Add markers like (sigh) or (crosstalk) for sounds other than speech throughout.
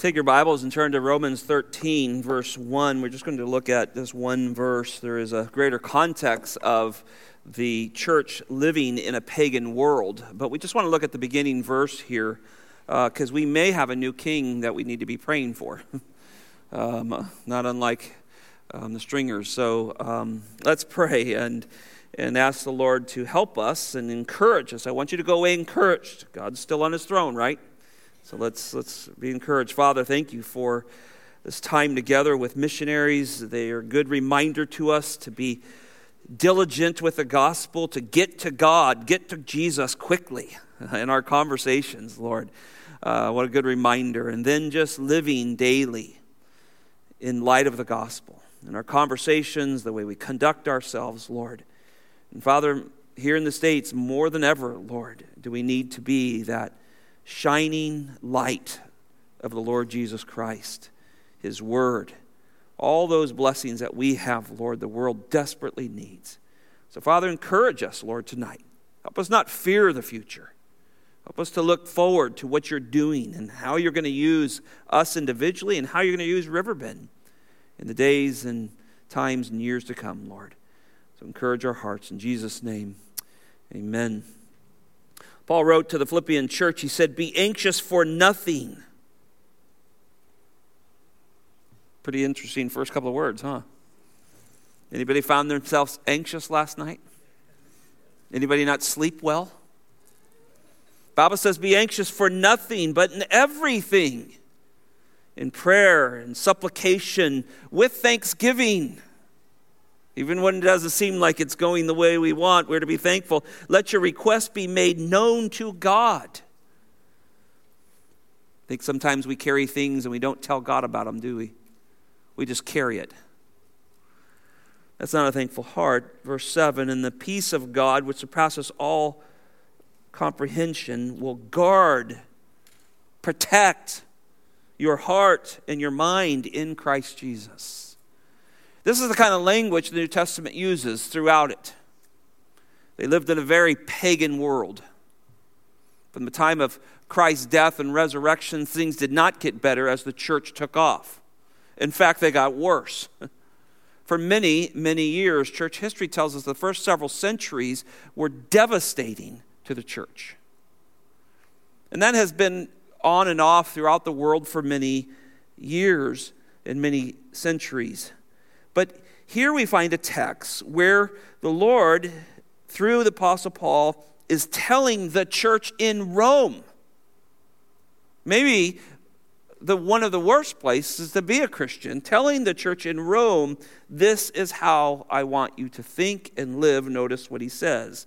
Take your Bibles and turn to Romans 13, verse 1. We're just going to look at this one verse. There is a greater context of the church living in a pagan world. But we just want to look at the beginning verse here because uh, we may have a new king that we need to be praying for. (laughs) um, not unlike um, the stringers. So um, let's pray and, and ask the Lord to help us and encourage us. I want you to go away encouraged. God's still on his throne, right? So let's, let's be encouraged. Father, thank you for this time together with missionaries. They are a good reminder to us to be diligent with the gospel, to get to God, get to Jesus quickly (laughs) in our conversations, Lord. Uh, what a good reminder. And then just living daily in light of the gospel, in our conversations, the way we conduct ourselves, Lord. And Father, here in the States, more than ever, Lord, do we need to be that shining light of the Lord Jesus Christ, His Word, all those blessings that we have, Lord, the world desperately needs. So, Father, encourage us, Lord, tonight. Help us not fear the future. Help us to look forward to what you're doing and how you're going to use us individually and how you're going to use Riverbend in the days and times and years to come, Lord. So encourage our hearts. In Jesus' name, amen. Paul wrote to the Philippian church, he said, Be anxious for nothing. Pretty interesting first couple of words, huh? Anybody found themselves anxious last night? Anybody not sleep well? Bible says, Be anxious for nothing, but in everything, in prayer and supplication, with thanksgiving even when it doesn't seem like it's going the way we want, we're to be thankful. Let your request be made known to God. I think sometimes we carry things and we don't tell God about them, do we? We just carry it. That's not a thankful heart. Verse 7 And the peace of God, which surpasses all comprehension, will guard, protect your heart and your mind in Christ Jesus. This is the kind of language the New Testament uses throughout it. They lived in a very pagan world. From the time of Christ's death and resurrection, things did not get better as the church took off. In fact, they got worse. (laughs) For many, many years, church history tells us the first several centuries were devastating to the church. And that has been on and off throughout the world for many years and many centuries. But here we find a text where the Lord, through the Apostle Paul, is telling the church in Rome. Maybe the one of the worst places to be a Christian, telling the church in Rome, this is how I want you to think and live. Notice what he says.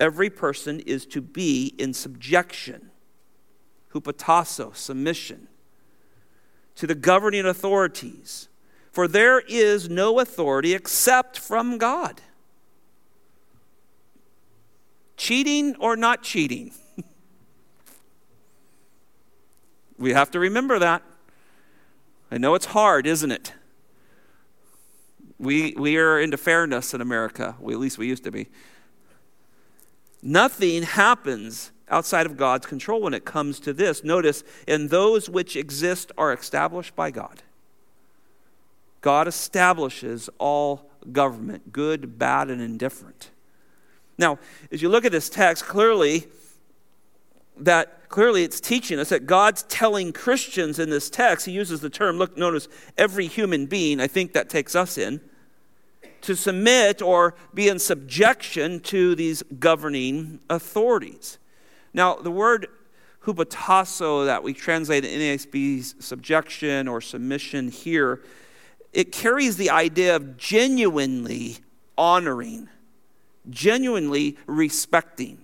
Every person is to be in subjection, hupotasso, submission, to the governing authorities for there is no authority except from God. Cheating or not cheating? (laughs) we have to remember that. I know it's hard, isn't it? We, we are into fairness in America. We, at least we used to be. Nothing happens outside of God's control when it comes to this. Notice, and those which exist are established by God. God establishes all government, good, bad, and indifferent. Now, as you look at this text, clearly that clearly it's teaching us that God's telling Christians in this text, he uses the term, look, notice every human being, I think that takes us in, to submit or be in subjection to these governing authorities. Now, the word hupotasso that we translate in NASB subjection or submission here it carries the idea of genuinely honoring, genuinely respecting.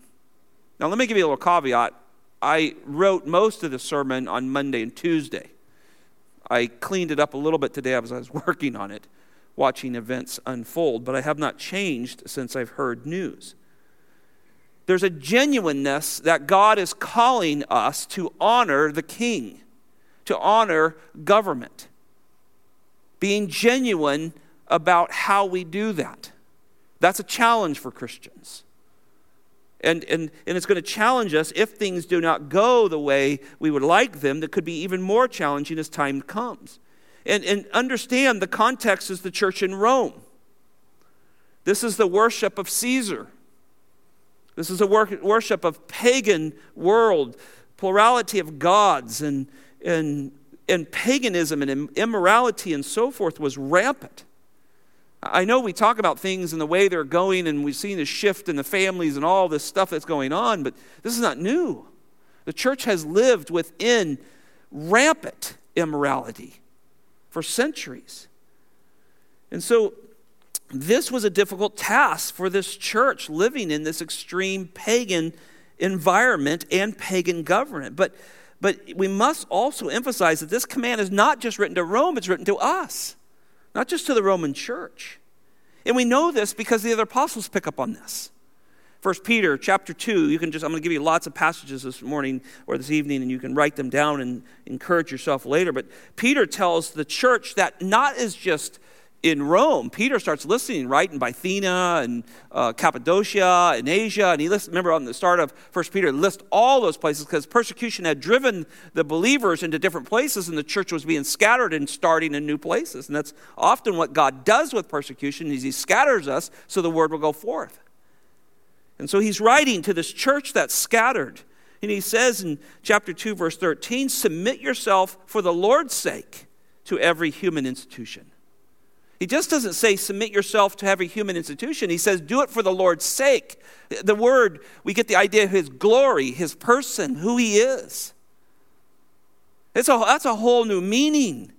Now, let me give you a little caveat. I wrote most of the sermon on Monday and Tuesday. I cleaned it up a little bit today as I was (laughs) working on it, watching events unfold, but I have not changed since I've heard news. There's a genuineness that God is calling us to honor the king, to honor government being genuine about how we do that. That's a challenge for Christians. And, and, and it's going to challenge us if things do not go the way we would like them, that could be even more challenging as time comes. And, and understand the context is the church in Rome. This is the worship of Caesar. This is a worship of pagan world, plurality of gods, and, and, and paganism and immorality and so forth was rampant. I know we talk about things and the way they're going, and we've seen a shift in the families and all this stuff that's going on, but this is not new. The church has lived within rampant immorality for centuries. And so, this was a difficult task for this church living in this extreme pagan environment and pagan government. But, but we must also emphasize that this command is not just written to Rome, it's written to us not just to the Roman church. And we know this because the other apostles pick up on this. First Peter chapter 2, you can just I'm going to give you lots of passages this morning or this evening and you can write them down and encourage yourself later, but Peter tells the church that not as just in Rome, Peter starts listening, right, in Bithynia and uh, Cappadocia and Asia. And he lists, remember on the start of First Peter, lists all those places because persecution had driven the believers into different places and the church was being scattered and starting in new places. And that's often what God does with persecution is he scatters us so the word will go forth. And so he's writing to this church that's scattered. And he says in chapter 2, verse 13, submit yourself for the Lord's sake to every human institution he just doesn't say submit yourself to every human institution. He says do it for the Lord's sake. The word, we get the idea of his glory, his person, who he is. It's a, that's a whole new meaning.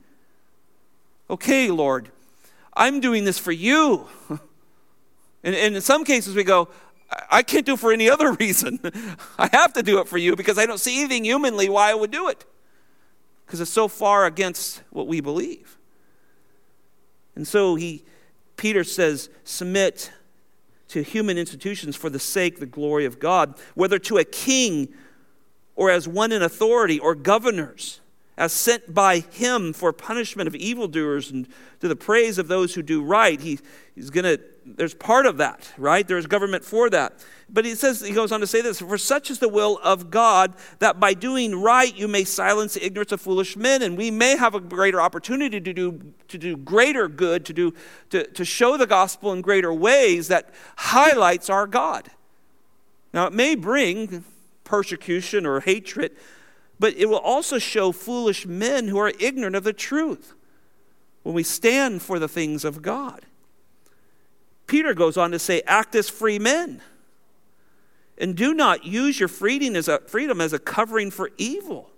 Okay, Lord, I'm doing this for you. (laughs) And, and in some cases, we go, I can't do it for any other (laughs) reason. I have to do it for you because I don't see anything humanly why I would do it. Because it's so far against what we believe. And so he, Peter says, submit to human institutions for the sake, the glory of God, whether to a king or as one in authority or governors, as sent by him for punishment of evildoers and to the praise of those who do right. He, he's going to there's part of that, right? There's government for that. But he says, he goes on to say this For such is the will of God, that by doing right you may silence the ignorance of foolish men, and we may have a greater opportunity to do, to do greater good, to, do, to, to show the gospel in greater ways that highlights our God. Now, it may bring persecution or hatred, but it will also show foolish men who are ignorant of the truth when we stand for the things of God. Peter goes on to say, act as free men. And do not use your freedom as a, freedom as a covering for evil,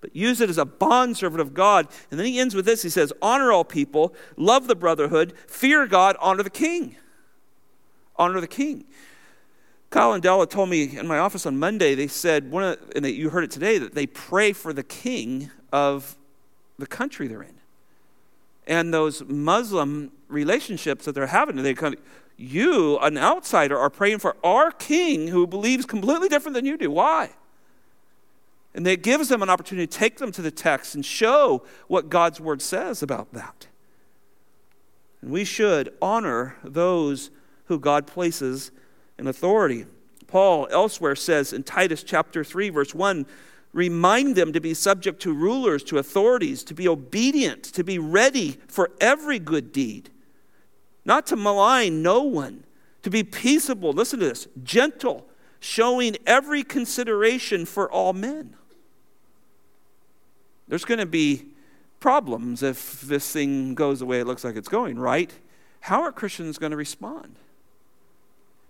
but use it as a bondservant of God. And then he ends with this he says, Honor all people, love the brotherhood, fear God, honor the king. Honor the king. Kyle and Della told me in my office on Monday, they said, one of, and you heard it today, that they pray for the king of the country they're in and those Muslim relationships that they're having. They kind of, you, an outsider, are praying for our king who believes completely different than you do. Why? And it gives them an opportunity to take them to the text and show what God's word says about that. And we should honor those who God places in authority. Paul elsewhere says in Titus chapter 3, verse 1 Remind them to be subject to rulers, to authorities, to be obedient, to be ready for every good deed, not to malign no one, to be peaceable. Listen to this gentle, showing every consideration for all men. There's going to be problems if this thing goes the way it looks like it's going, right? How are Christians going to respond?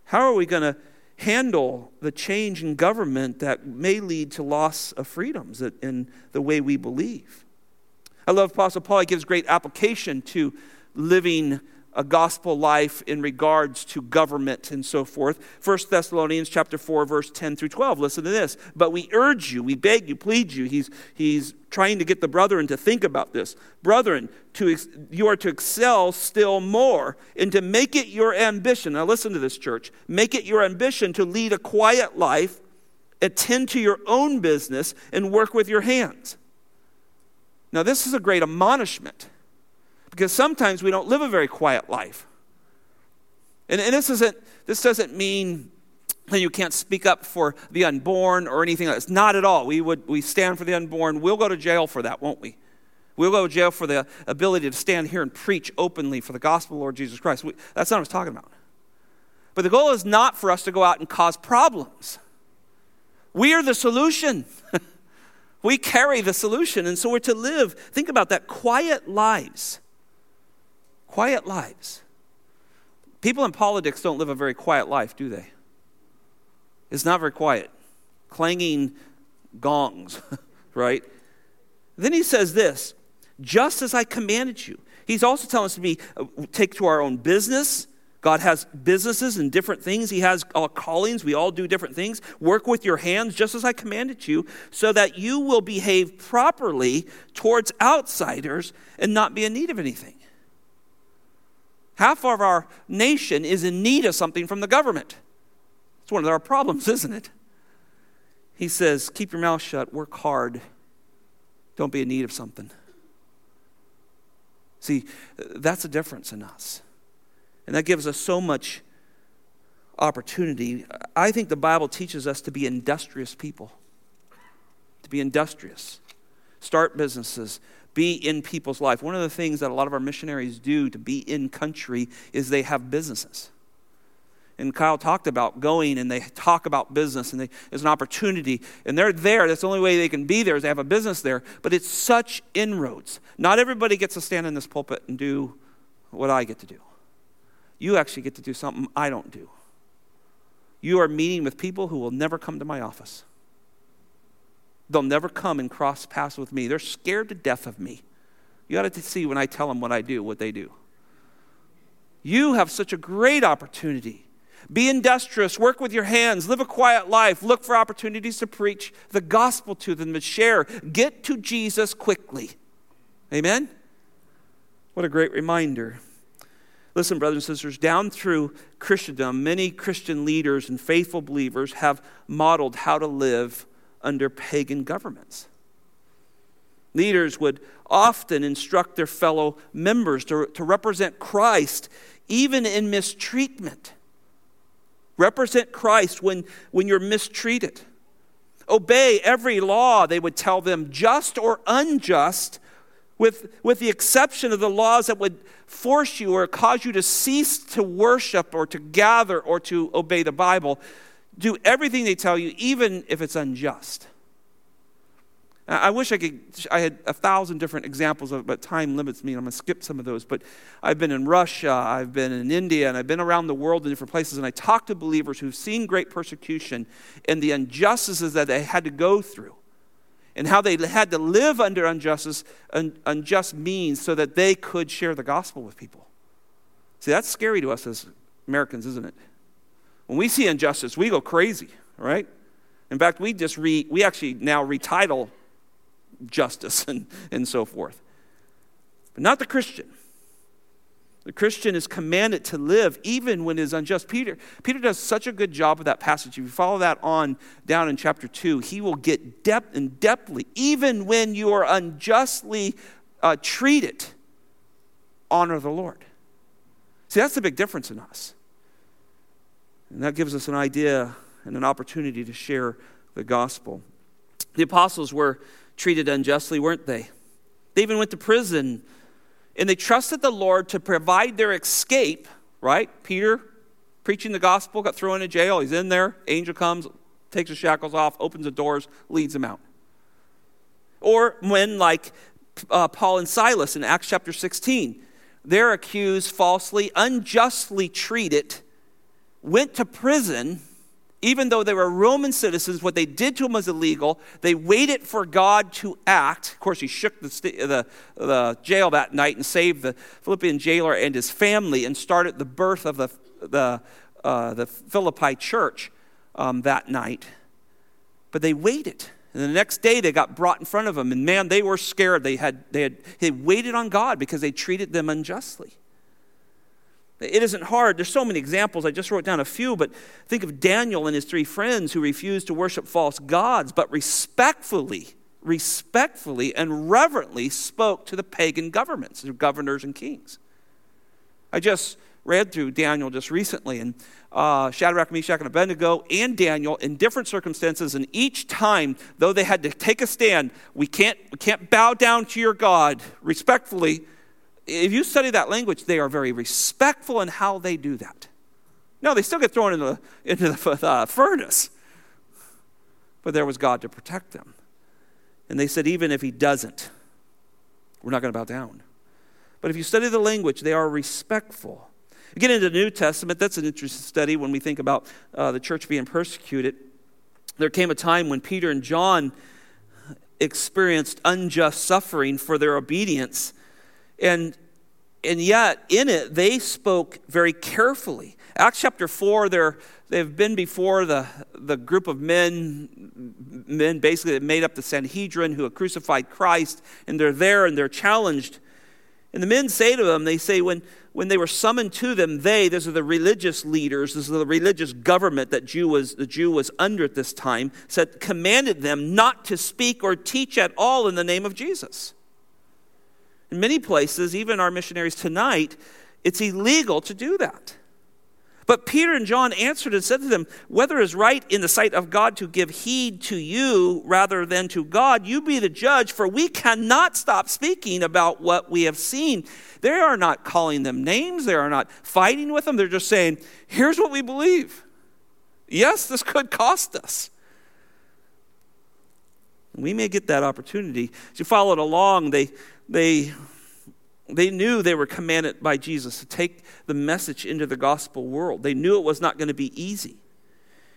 How are we going to handle the change in government that may lead to loss of freedoms in the way we believe. I love Apostle Paul. He gives great application to living a gospel life in regards to government and so forth. 1 Thessalonians chapter 4 verse 10 through 12. Listen to this. But we urge you, we beg you, plead you. He's he's trying to get the brethren to think about this. Brethren, to you are to excel still more and to make it your ambition. Now listen to this church. Make it your ambition to lead a quiet life, attend to your own business and work with your hands. Now this is a great admonishment because sometimes we don't live a very quiet life. And, and this, isn't, this doesn't mean that you can't speak up for the unborn or anything else. Not at all. We would we stand for the unborn. We'll go to jail for that, won't we? We'll go to jail for the ability to stand here and preach openly for the gospel of Lord Jesus Christ. We, that's not what I was talking about. But the goal is not for us to go out and cause problems. We are the solution. (laughs) we carry the solution. And so we're to live, think about that, quiet lives. Quiet lives. People in politics don't live a very quiet life, do they? It's not very quiet. Clanging gongs, (laughs) right? Then he says this just as I commanded you. He's also telling us to be uh, take to our own business. God has businesses and different things. He has all callings. We all do different things. Work with your hands just as I commanded you, so that you will behave properly towards outsiders and not be in need of anything. Half of our nation is in need of something from the government. It's one of our problems, (laughs) isn't it? He says, Keep your mouth shut, work hard, don't be in need of something. See, that's a difference in us. And that gives us so much opportunity. I think the Bible teaches us to be industrious people, to be industrious, start businesses, be in people's life. One of the things that a lot of our missionaries do to be in country is they have businesses and Kyle talked about going and they talk about business and there's an opportunity and they're there. That's the only way they can be there is they have a business there. But it's such inroads. Not everybody gets to stand in this pulpit and do what I get to do. You actually get to do something I don't do. You are meeting with people who will never come to my office. They'll never come and cross paths with me. They're scared to death of me. You got to see when I tell them what I do, what they do. You have such a great opportunity be industrious, work with your hands, live a quiet life, look for opportunities to preach the gospel to them, to share. Get to Jesus quickly. Amen? What a great reminder. Listen, brothers and sisters, down through Christendom, many Christian leaders and faithful believers have modeled how to live under pagan governments. Leaders would often instruct their fellow members to, to represent Christ even in mistreatment. Represent Christ when, when you're mistreated. Obey every law, they would tell them, just or unjust, with, with the exception of the laws that would force you or cause you to cease to worship or to gather or to obey the Bible. Do everything they tell you, even if it's unjust. I wish I could, I had a thousand different examples of it, but time limits me, and I'm going to skip some of those. But I've been in Russia, I've been in India, and I've been around the world in different places, and I talk to believers who've seen great persecution and the injustices that they had to go through, and how they had to live under injustice, un, unjust means so that they could share the gospel with people. See, that's scary to us as Americans, isn't it? When we see injustice, we go crazy, right? In fact, we just re, we actually now retitle justice (laughs) and, and so forth. But not the Christian. The Christian is commanded to live even when it is unjust. Peter, Peter does such a good job of that passage. If you follow that on down in chapter 2, he will get depth and depthly. Even when you are unjustly uh, treated, honor the Lord. See, that's the big difference in us. And that gives us an idea and an opportunity to share the gospel. The apostles were treated unjustly, weren't they? They even went to prison and they trusted the Lord to provide their escape, right? Peter preaching the gospel, got thrown into jail. He's in there. Angel comes, takes the shackles off, opens the doors, leads him out. Or when, like uh, Paul and Silas in Acts chapter 16, they're accused falsely, unjustly treated, went to prison even though they were Roman citizens, what they did to them was illegal. They waited for God to act. Of course, he shook the, the, the jail that night and saved the Philippian jailer and his family and started the birth of the, the, uh, the Philippi church um, that night. But they waited. And the next day they got brought in front of them, and man, they were scared. They had, they had they waited on God because they treated them unjustly. It isn't hard. There's so many examples. I just wrote down a few, but think of Daniel and his three friends who refused to worship false gods, but respectfully, respectfully, and reverently spoke to the pagan governments, their governors and kings. I just read through Daniel just recently, and uh, Shadrach, Meshach, and Abednego, and Daniel in different circumstances, and each time, though they had to take a stand, we can't, we can't bow down to your God respectfully. If you study that language, they are very respectful in how they do that. No, they still get thrown into the, into the (laughs) uh, furnace, but there was God to protect them. And they said, even if he doesn't, we're not going to bow down. But if you study the language, they are respectful. Get into the New Testament, that's an interesting study when we think about uh, the church being persecuted. There came a time when Peter and John experienced unjust suffering for their obedience. And, and yet, in it, they spoke very carefully. Acts chapter 4, they're, they've been before the, the group of men, men basically that made up the Sanhedrin who had crucified Christ, and they're there and they're challenged. And the men say to them, they say, when, when they were summoned to them, they, these are the religious leaders, this is the religious government that Jew was, the Jew was under at this time, said, commanded them not to speak or teach at all in the name of Jesus. In many places, even our missionaries tonight, it's illegal to do that. But Peter and John answered and said to them, Whether it is right in the sight of God to give heed to you rather than to God, you be the judge, for we cannot stop speaking about what we have seen. They are not calling them names, they are not fighting with them. They're just saying, Here's what we believe. Yes, this could cost us. We may get that opportunity. As you followed along, they, they they knew they were commanded by Jesus to take the message into the gospel world. They knew it was not going to be easy.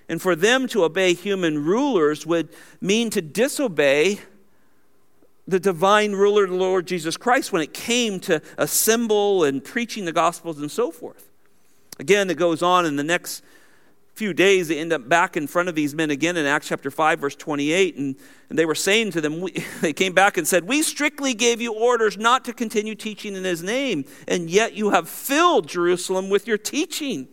And for them to obey human rulers would mean to disobey the divine ruler, the Lord Jesus Christ, when it came to assemble and preaching the gospels and so forth. Again, it goes on in the next few days, they end up back in front of these men again in Acts chapter 5, verse 28. And, and they were saying to them, we, (laughs) they came back and said, We strictly gave you orders not to continue teaching in his name, and yet you have filled Jerusalem with your teaching.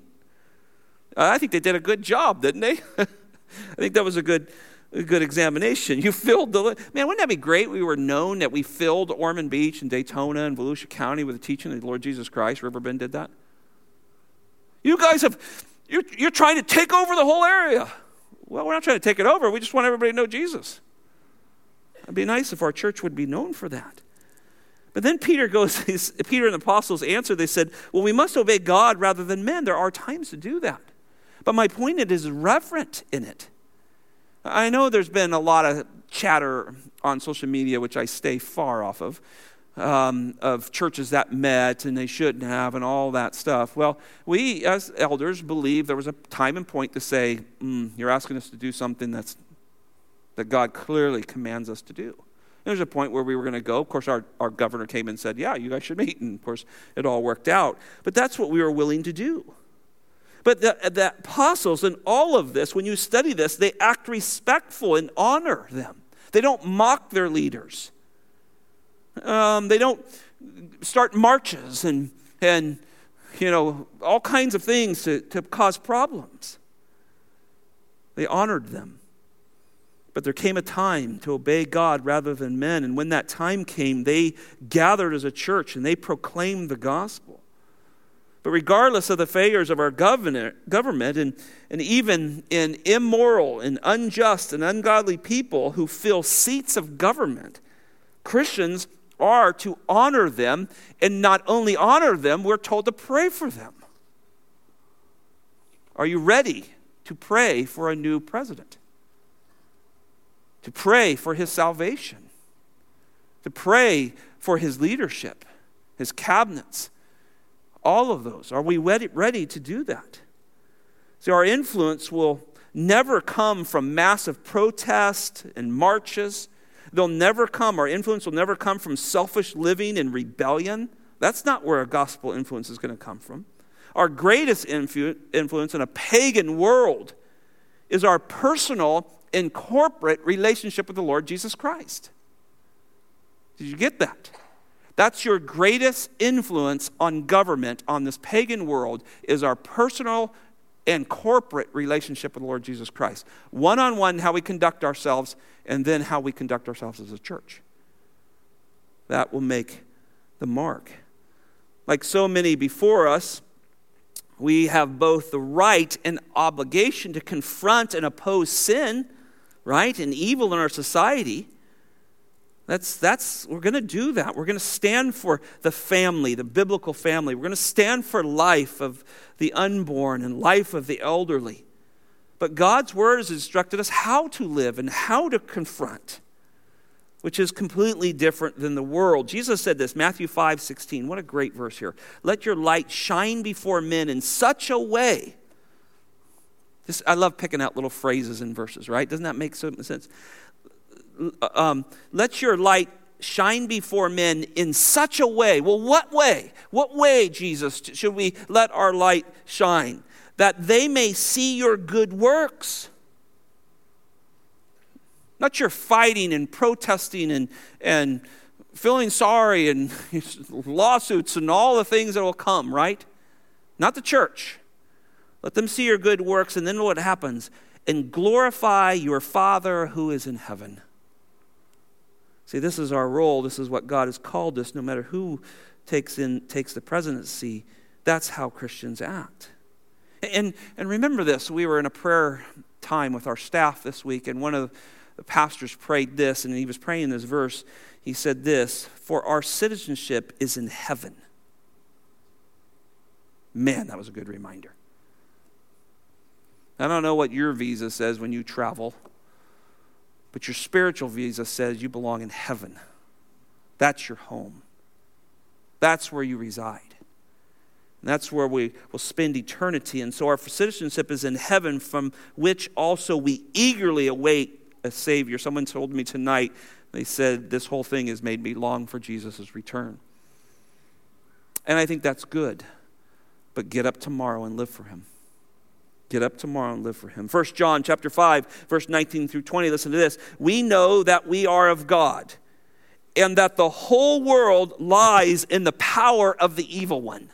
I think they did a good job, didn't they? (laughs) I think that was a good, a good examination. (laughs) You filled the. Man, wouldn't that be great? We were known that we filled Ormond Beach and Daytona and Volusia County with the teaching of the Lord Jesus Christ. Riverbend did that. You guys have you're, you're trying to take over the whole area. Well, we're not trying to take it over. We just want everybody to know Jesus. It'd be nice if our church would be known for that. But then Peter goes, (laughs) Peter and the apostles answer, they said, Well, we must obey God rather than men. There are times to do that. But my point it is reverent in it. I know there's been a lot of chatter on social media, which I stay far off of, um, of churches that met and they shouldn't have and all that stuff. Well, we as elders believe there was a time and point to say, mm, you're asking us to do something that's, that God clearly commands us to do. And There's a point where we were going to go. Of course, our, our governor came and said, Yeah, you guys should meet. And of course, it all worked out. But that's what we were willing to do. But the, the apostles in all of this, when you study this, they act respectful and honor them. They don't mock their leaders. Um, they don't start marches and, and you know, all kinds of things to, to cause problems. They honored them. But there came a time to obey God rather than men. And when that time came, they gathered as a church and they proclaimed the gospel. But regardless of the failures of our government, and, and even in immoral and unjust and ungodly people who fill seats of government, Christians are to honor them, and not only honor them, we're told to pray for them. Are you ready to pray for a new president? To pray for his salvation? To pray for his leadership, his cabinets? All of those. Are we ready, to do that? See, our influence will never come from massive protest and marches They'll never come, our influence will never come from selfish living and rebellion. That's not where our gospel influence is going to come from. Our greatest influ- influence in a pagan world is our personal and corporate relationship with the Lord Jesus Christ. Did you get that? That's your greatest influence on government on this pagan world is our personal and corporate relationship with the Lord Jesus Christ. One on one, how we conduct ourselves, and then how we conduct ourselves as a church. That will make the mark Like so many before us, we have both the right and obligation to confront and oppose sin, right, and evil in our society. That's, that's, we're going to do that. We're going to stand for the family, the biblical family. We're going to stand for life of the unborn and life of the elderly. But God's word has instructed us how to live and how to confront, which is completely different than the world. Jesus said this, Matthew 5 16. What a great verse here. Let your light shine before men in such a way. This, I love picking out little phrases in verses, right? Doesn't that make sense? Um, let your light shine before men in such a way. Well, what way? What way, Jesus, should we let our light shine? That they may see your good works. Not your fighting and protesting and, and feeling sorry and (laughs) lawsuits and all the things that will come, right? Not the church. Let them see your good works, and then what happens? And glorify your Father who is in heaven. See, this is our role. This is what God has called us, no matter who takes, in, takes the presidency. That's how Christians act. And, and remember this we were in a prayer time with our staff this week, and one of the pastors prayed this, and he was praying this verse. He said this For our citizenship is in heaven. Man, that was a good reminder. I don't know what your visa says when you travel. But your spiritual visa says you belong in heaven. That's your home. That's where you reside. And that's where we will spend eternity. And so our citizenship is in heaven, from which also we eagerly await a Savior. Someone told me tonight, they said, This whole thing has made me long for Jesus' return. And I think that's good. But get up tomorrow and live for Him. Get up tomorrow and live for him. 1 John chapter 5, verse 19 through 20. Listen to this. We know that we are of God, and that the whole world lies in the power of the evil one.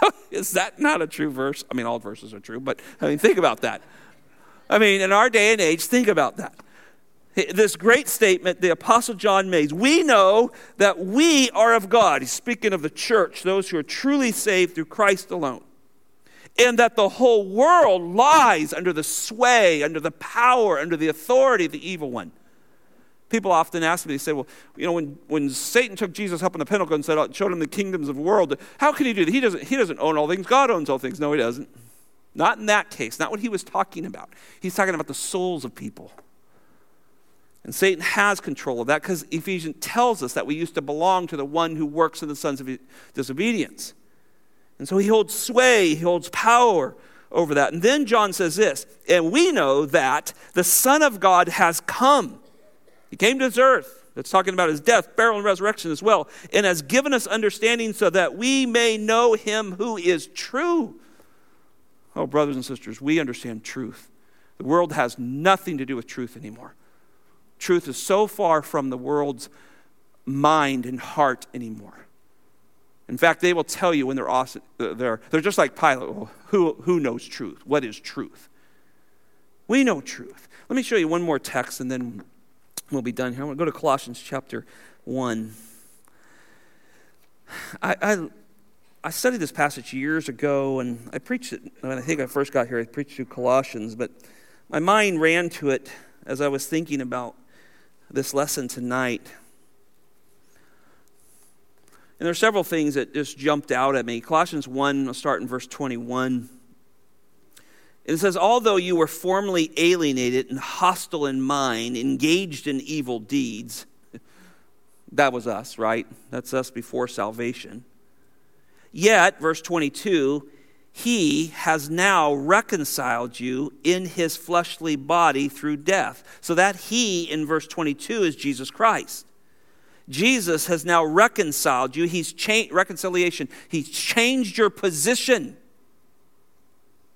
(laughs) Is that not a true verse? I mean, all verses are true, but I mean, think about that. I mean, in our day and age, think about that. This great statement the Apostle John makes we know that we are of God. He's speaking of the church, those who are truly saved through Christ alone and that the whole world lies under the sway, under the power, under the authority of the evil one. People often ask me, they say, well, you know, when, when Satan took Jesus up on the pinnacle and said, uh, showed him the kingdoms of the world, how can he do that? He doesn't, he doesn't own all things. God owns all things. No, he doesn't. Not in that case. Not what he was talking about. He's talking about the souls of people. And Satan has control of that because Ephesians tells us that we used to belong to the one who works in the sons of disobedience. And so he holds sway, he holds power over that. And then John says this, and we know that the Son of God has come. He came to this earth. That's talking about his death, burial, and resurrection as well, and has given us understanding so that we may know him who is true. Oh, brothers and sisters, we understand truth. The world has nothing to do with truth anymore. Truth is so far from the world's mind and heart anymore. In fact, they will tell you when they're awesome, uh, they're, they're just like Pilate. Well, who, who knows truth? What is truth? We know truth. Let me show you one more text and then we'll be done here. I'm going to go to Colossians chapter 1. I, I, I studied this passage years ago and I preached it when I think I first got here. I preached through Colossians, but my mind ran to it as I was thinking about this lesson tonight. And there are several things that just jumped out at me. Colossians 1, I'll start in verse 21. It says, Although you were formerly alienated and hostile in mind, engaged in evil deeds, (laughs) that was us, right? That's us before salvation. Yet, verse 22, he has now reconciled you in his fleshly body through death. So that he in verse 22 is Jesus Christ. Jesus has now reconciled you. He's changed reconciliation. He's changed your position.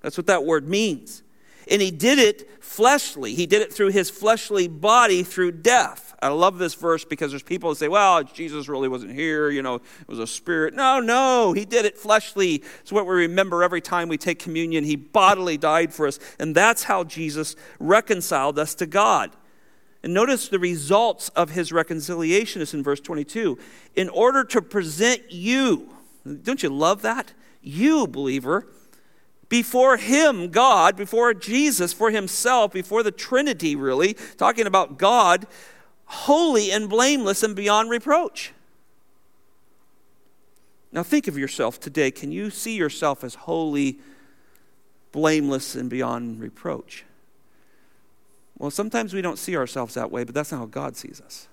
That's what that word means. And he did it fleshly. He did it through his fleshly body through death. I love this verse because there's people that say, well, Jesus really wasn't here, you know, it was a spirit. No, no, he did it fleshly. It's what we remember every time we take communion. He bodily died for us. And that's how Jesus reconciled us to God. And notice the results of his reconciliation is in verse 22. In order to present you, don't you love that? You, believer, before him, God, before Jesus, for himself, before the Trinity, really, talking about God, holy and blameless and beyond reproach. Now think of yourself today. Can you see yourself as holy, blameless, and beyond reproach? Well, sometimes we don't see ourselves that way, but that's not how God sees us.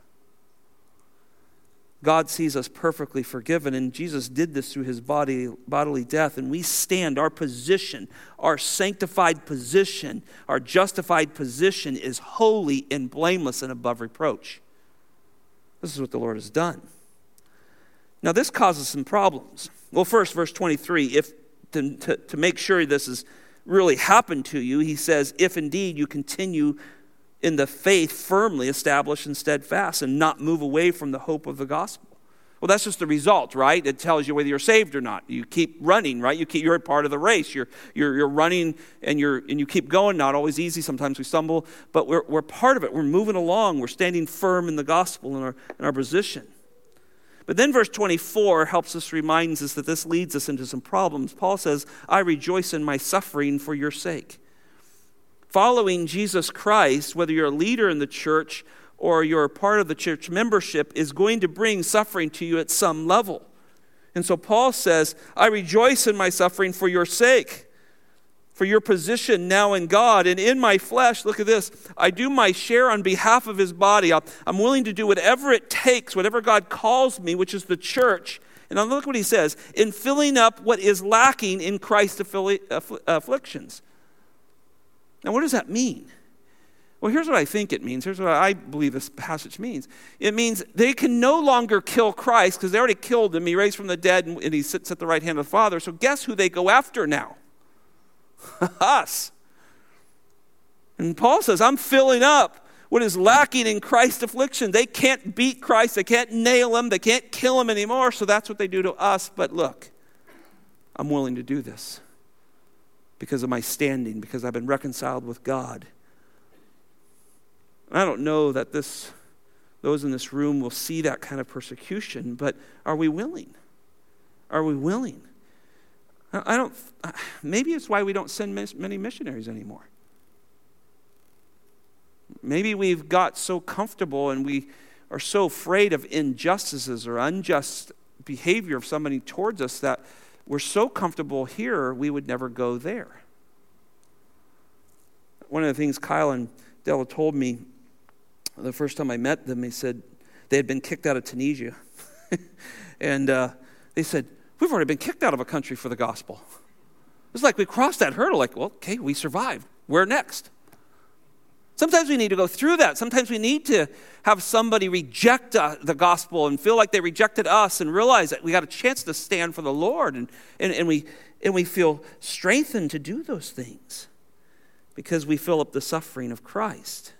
God sees us perfectly forgiven, and Jesus did this through his body, bodily death. And we stand, our position, our sanctified position, our justified position is holy and blameless and above reproach. This is what the Lord has done. Now, this causes some problems. Well, first, verse 23, if to, to, to make sure this has really happened to you, he says, If indeed you continue in the faith firmly established and steadfast and not move away from the hope of the gospel. Well, that's just the result, right? It tells you whether you're saved or not. You keep running, right? You keep, you're a part of the race. You're, you're, you're running and, you're, and you keep going. Not always easy. Sometimes we stumble, but we're, we're part of it. We're moving along. We're standing firm in the gospel in our, in our position. But then verse 24 helps us, reminds us that this leads us into some problems. Paul says, I rejoice in my suffering for your sake following Jesus Christ, whether you're a leader in the church or you're a part of the church membership, is going to bring suffering to you at some level. And so Paul says, I rejoice in my suffering for your sake, for your position now in God. And in my flesh, look at this, I do my share on behalf of his body. I'm willing to do whatever it takes, whatever God calls me, which is the church. And look what he says in filling up what is lacking in Christ's afflictions. Now, what does that mean? Well, here's what I think it means. Here's what I believe this passage means. It means they can no longer kill Christ because they already killed him. He raised from the dead and he sits at the right hand of the Father. So, guess who they go after now? (laughs) Us. And Paul says, I'm filling up what is lacking in Christ's affliction. They can't beat Christ, they can't nail him, they can't kill him anymore. So, that's what they do to us. But look, I'm willing to do this because of my standing, because I've been reconciled with God. I don't know that this, those in this room will see that kind of persecution, but are we willing? Are we willing? I don't, maybe it's why we don't send many missionaries anymore. Maybe we've got so comfortable and we are so afraid of injustices or unjust behavior of somebody towards us that we're so comfortable here, we would never go there. One of the things Kyle and Della told me the first time I met them, they said they had been kicked out of Tunisia. (laughs) and uh, they said, We've already been kicked out of a country for the gospel. It's like we crossed that hurdle, like, well, okay, we survived. Where next? Sometimes we need to go through that. Sometimes we need to have somebody reject uh, the gospel and feel like they rejected us and realize that we got a chance to stand for the Lord and, and, and, we, and we feel strengthened to do those things because we fill up the suffering of Christ.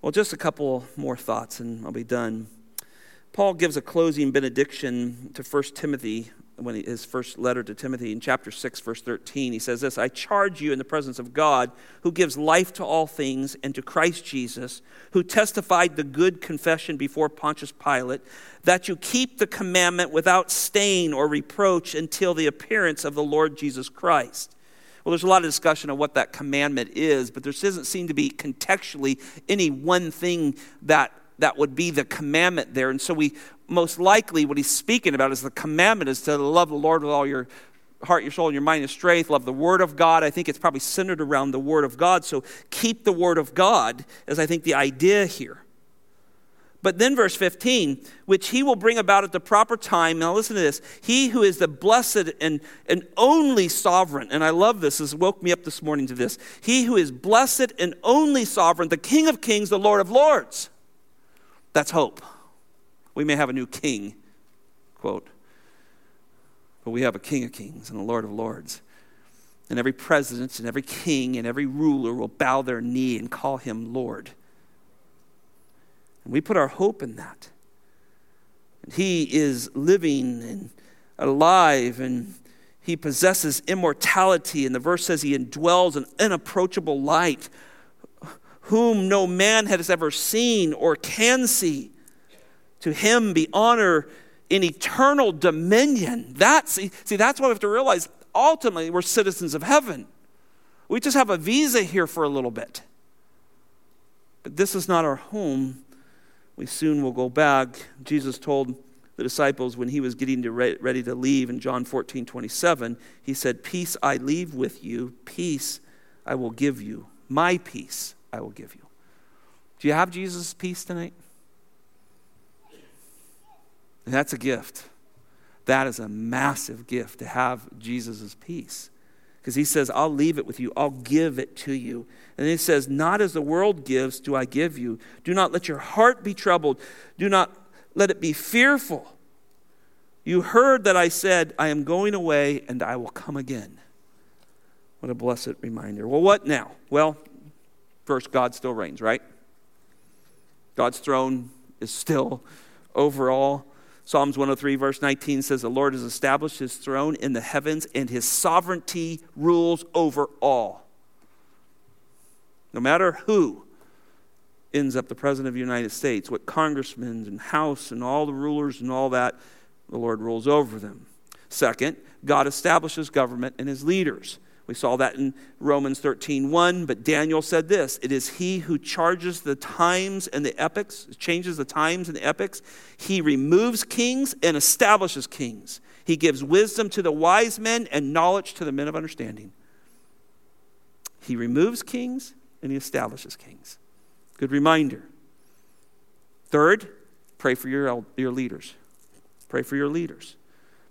Well, just a couple more thoughts and I'll be done. Paul gives a closing benediction to 1 Timothy when he, his first letter to Timothy in chapter 6, verse 13, he says this I charge you in the presence of God, who gives life to all things, and to Christ Jesus, who testified the good confession before Pontius Pilate, that you keep the commandment without stain or reproach until the appearance of the Lord Jesus Christ. Well, there's a lot of discussion of what that commandment is, but there doesn't seem to be contextually any one thing that that would be the commandment there. And so we most likely what he's speaking about is the commandment is to love the Lord with all your heart, your soul, and your mind and strength. Love the Word of God. I think it's probably centered around the Word of God. So keep the Word of God is I think the idea here. But then, verse 15, which he will bring about at the proper time. Now, listen to this. He who is the blessed and, and only sovereign, and I love this, this woke me up this morning to this. He who is blessed and only sovereign, the King of kings, the Lord of lords. That's hope. We may have a new king, quote, but we have a King of kings and a Lord of lords. And every president and every king and every ruler will bow their knee and call him Lord. And we put our hope in that. And he is living and alive and he possesses immortality. And the verse says he indwells an unapproachable light whom no man has ever seen or can see. To him be honor in eternal dominion. That's, see, that's why we have to realize ultimately we're citizens of heaven. We just have a visa here for a little bit. But this is not our home. We soon will go back. Jesus told the disciples when he was getting to re- ready to leave in John 14 27, he said, Peace I leave with you, peace I will give you. My peace I will give you. Do you have Jesus' peace tonight? And that's a gift. That is a massive gift to have Jesus' peace. Because he says, I'll leave it with you, I'll give it to you. And he says, Not as the world gives, do I give you. Do not let your heart be troubled, do not let it be fearful. You heard that I said, I am going away and I will come again. What a blessed reminder. Well, what now? Well, first, God still reigns, right? God's throne is still over all. Psalms 103, verse 19 says, The Lord has established his throne in the heavens, and his sovereignty rules over all. No matter who ends up the President of the United States, what congressmen and House and all the rulers and all that, the Lord rules over them. Second, God establishes government and his leaders. We saw that in Romans 13, 1, but Daniel said this It is he who charges the times and the epochs, changes the times and the epochs. He removes kings and establishes kings. He gives wisdom to the wise men and knowledge to the men of understanding. He removes kings and he establishes kings. Good reminder. Third, pray for your, your leaders. Pray for your leaders.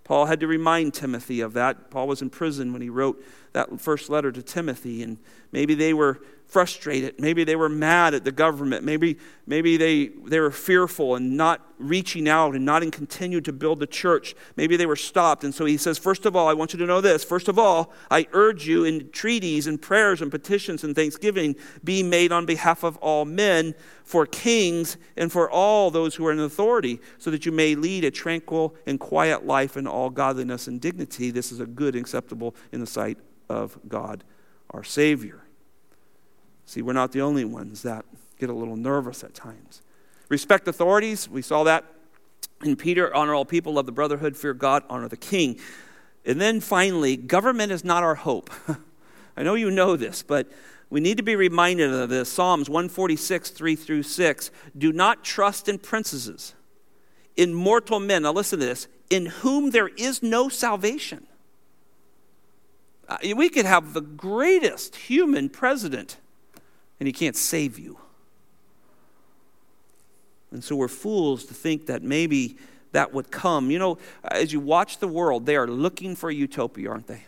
Paul had to remind Timothy of that. Paul was in prison when he wrote that first letter to Timothy, and maybe they were frustrated. Maybe they were mad at the government. Maybe, maybe they, they were fearful and not reaching out and not in continue to build the church. Maybe they were stopped. And so he says, First of all, I want you to know this. First of all, I urge you in treaties and prayers and petitions and thanksgiving be made on behalf of all men, for kings, and for all those who are in authority, so that you may lead a tranquil and quiet life in all godliness and dignity. This is a good and acceptable in the sight of God our Savior. See, we're not the only ones that get a little nervous at times. Respect authorities. We saw that in Peter honor all people, love the brotherhood, fear God, honor the king. And then finally, government is not our hope. (laughs) I know you know this, but we need to be reminded of this. Psalms 146, 3 through 6. Do not trust in princes, in mortal men. Now listen to this in whom there is no salvation. Uh, we could have the greatest human president and he can't save you. And so we're fools to think that maybe that would come. You know, as you watch the world, they are looking for utopia, aren't they?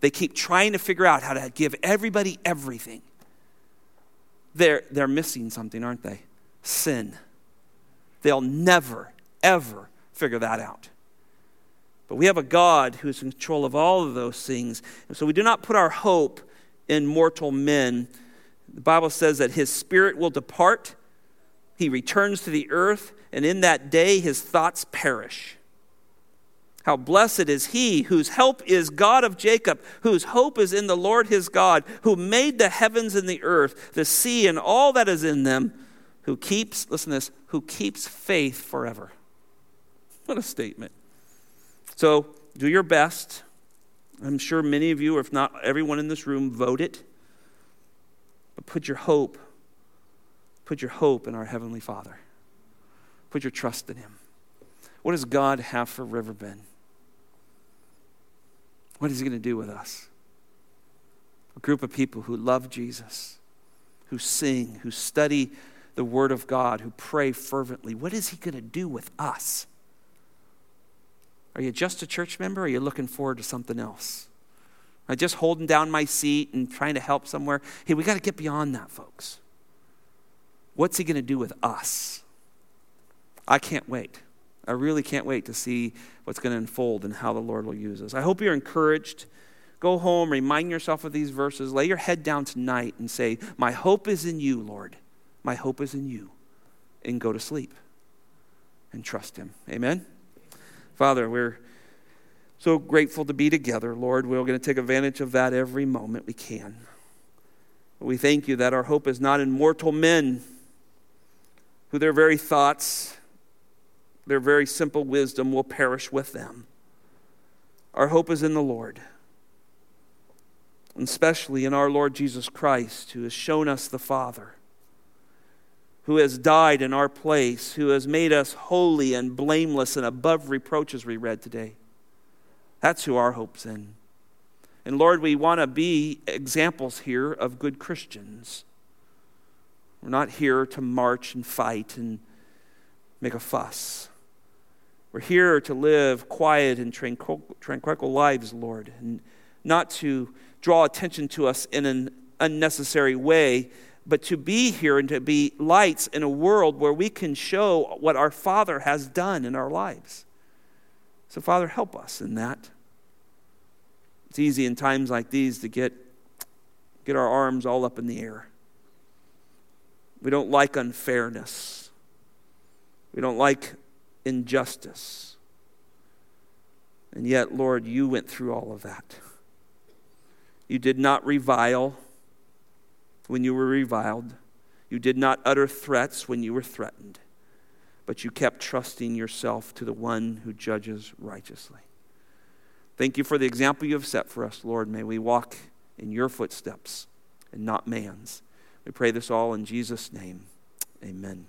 They keep trying to figure out how to give everybody everything. They're, they're missing something, aren't they? Sin. They'll never, ever figure that out. But we have a God who is in control of all of those things. And so we do not put our hope in mortal men the Bible says that his spirit will depart, he returns to the earth, and in that day his thoughts perish. How blessed is he whose help is God of Jacob, whose hope is in the Lord his God, who made the heavens and the earth, the sea and all that is in them, who keeps, listen to this, who keeps faith forever. What a statement. So do your best. I'm sure many of you, if not everyone in this room, voted. But put your hope, put your hope in our Heavenly Father. Put your trust in Him. What does God have for Riverbend? What is He going to do with us? A group of people who love Jesus, who sing, who study the Word of God, who pray fervently. What is He going to do with us? Are you just a church member or are you looking forward to something else? I just holding down my seat and trying to help somewhere. Hey, we got to get beyond that, folks. What's he going to do with us? I can't wait. I really can't wait to see what's going to unfold and how the Lord will use us. I hope you're encouraged. Go home, remind yourself of these verses. Lay your head down tonight and say, My hope is in you, Lord. My hope is in you. And go to sleep and trust Him. Amen? Father, we're so grateful to be together, Lord. We're going to take advantage of that every moment we can. We thank you that our hope is not in mortal men who their very thoughts, their very simple wisdom will perish with them. Our hope is in the Lord, and especially in our Lord Jesus Christ, who has shown us the Father, who has died in our place, who has made us holy and blameless and above reproach, as we read today. That's who our hope's in. And Lord, we want to be examples here of good Christians. We're not here to march and fight and make a fuss. We're here to live quiet and tranquil, tranquil lives, Lord, and not to draw attention to us in an unnecessary way, but to be here and to be lights in a world where we can show what our Father has done in our lives. So, Father, help us in that. It's easy in times like these to get, get our arms all up in the air. We don't like unfairness. We don't like injustice. And yet, Lord, you went through all of that. You did not revile when you were reviled. You did not utter threats when you were threatened. But you kept trusting yourself to the one who judges righteously. Thank you for the example you have set for us, Lord. May we walk in your footsteps and not man's. We pray this all in Jesus' name. Amen.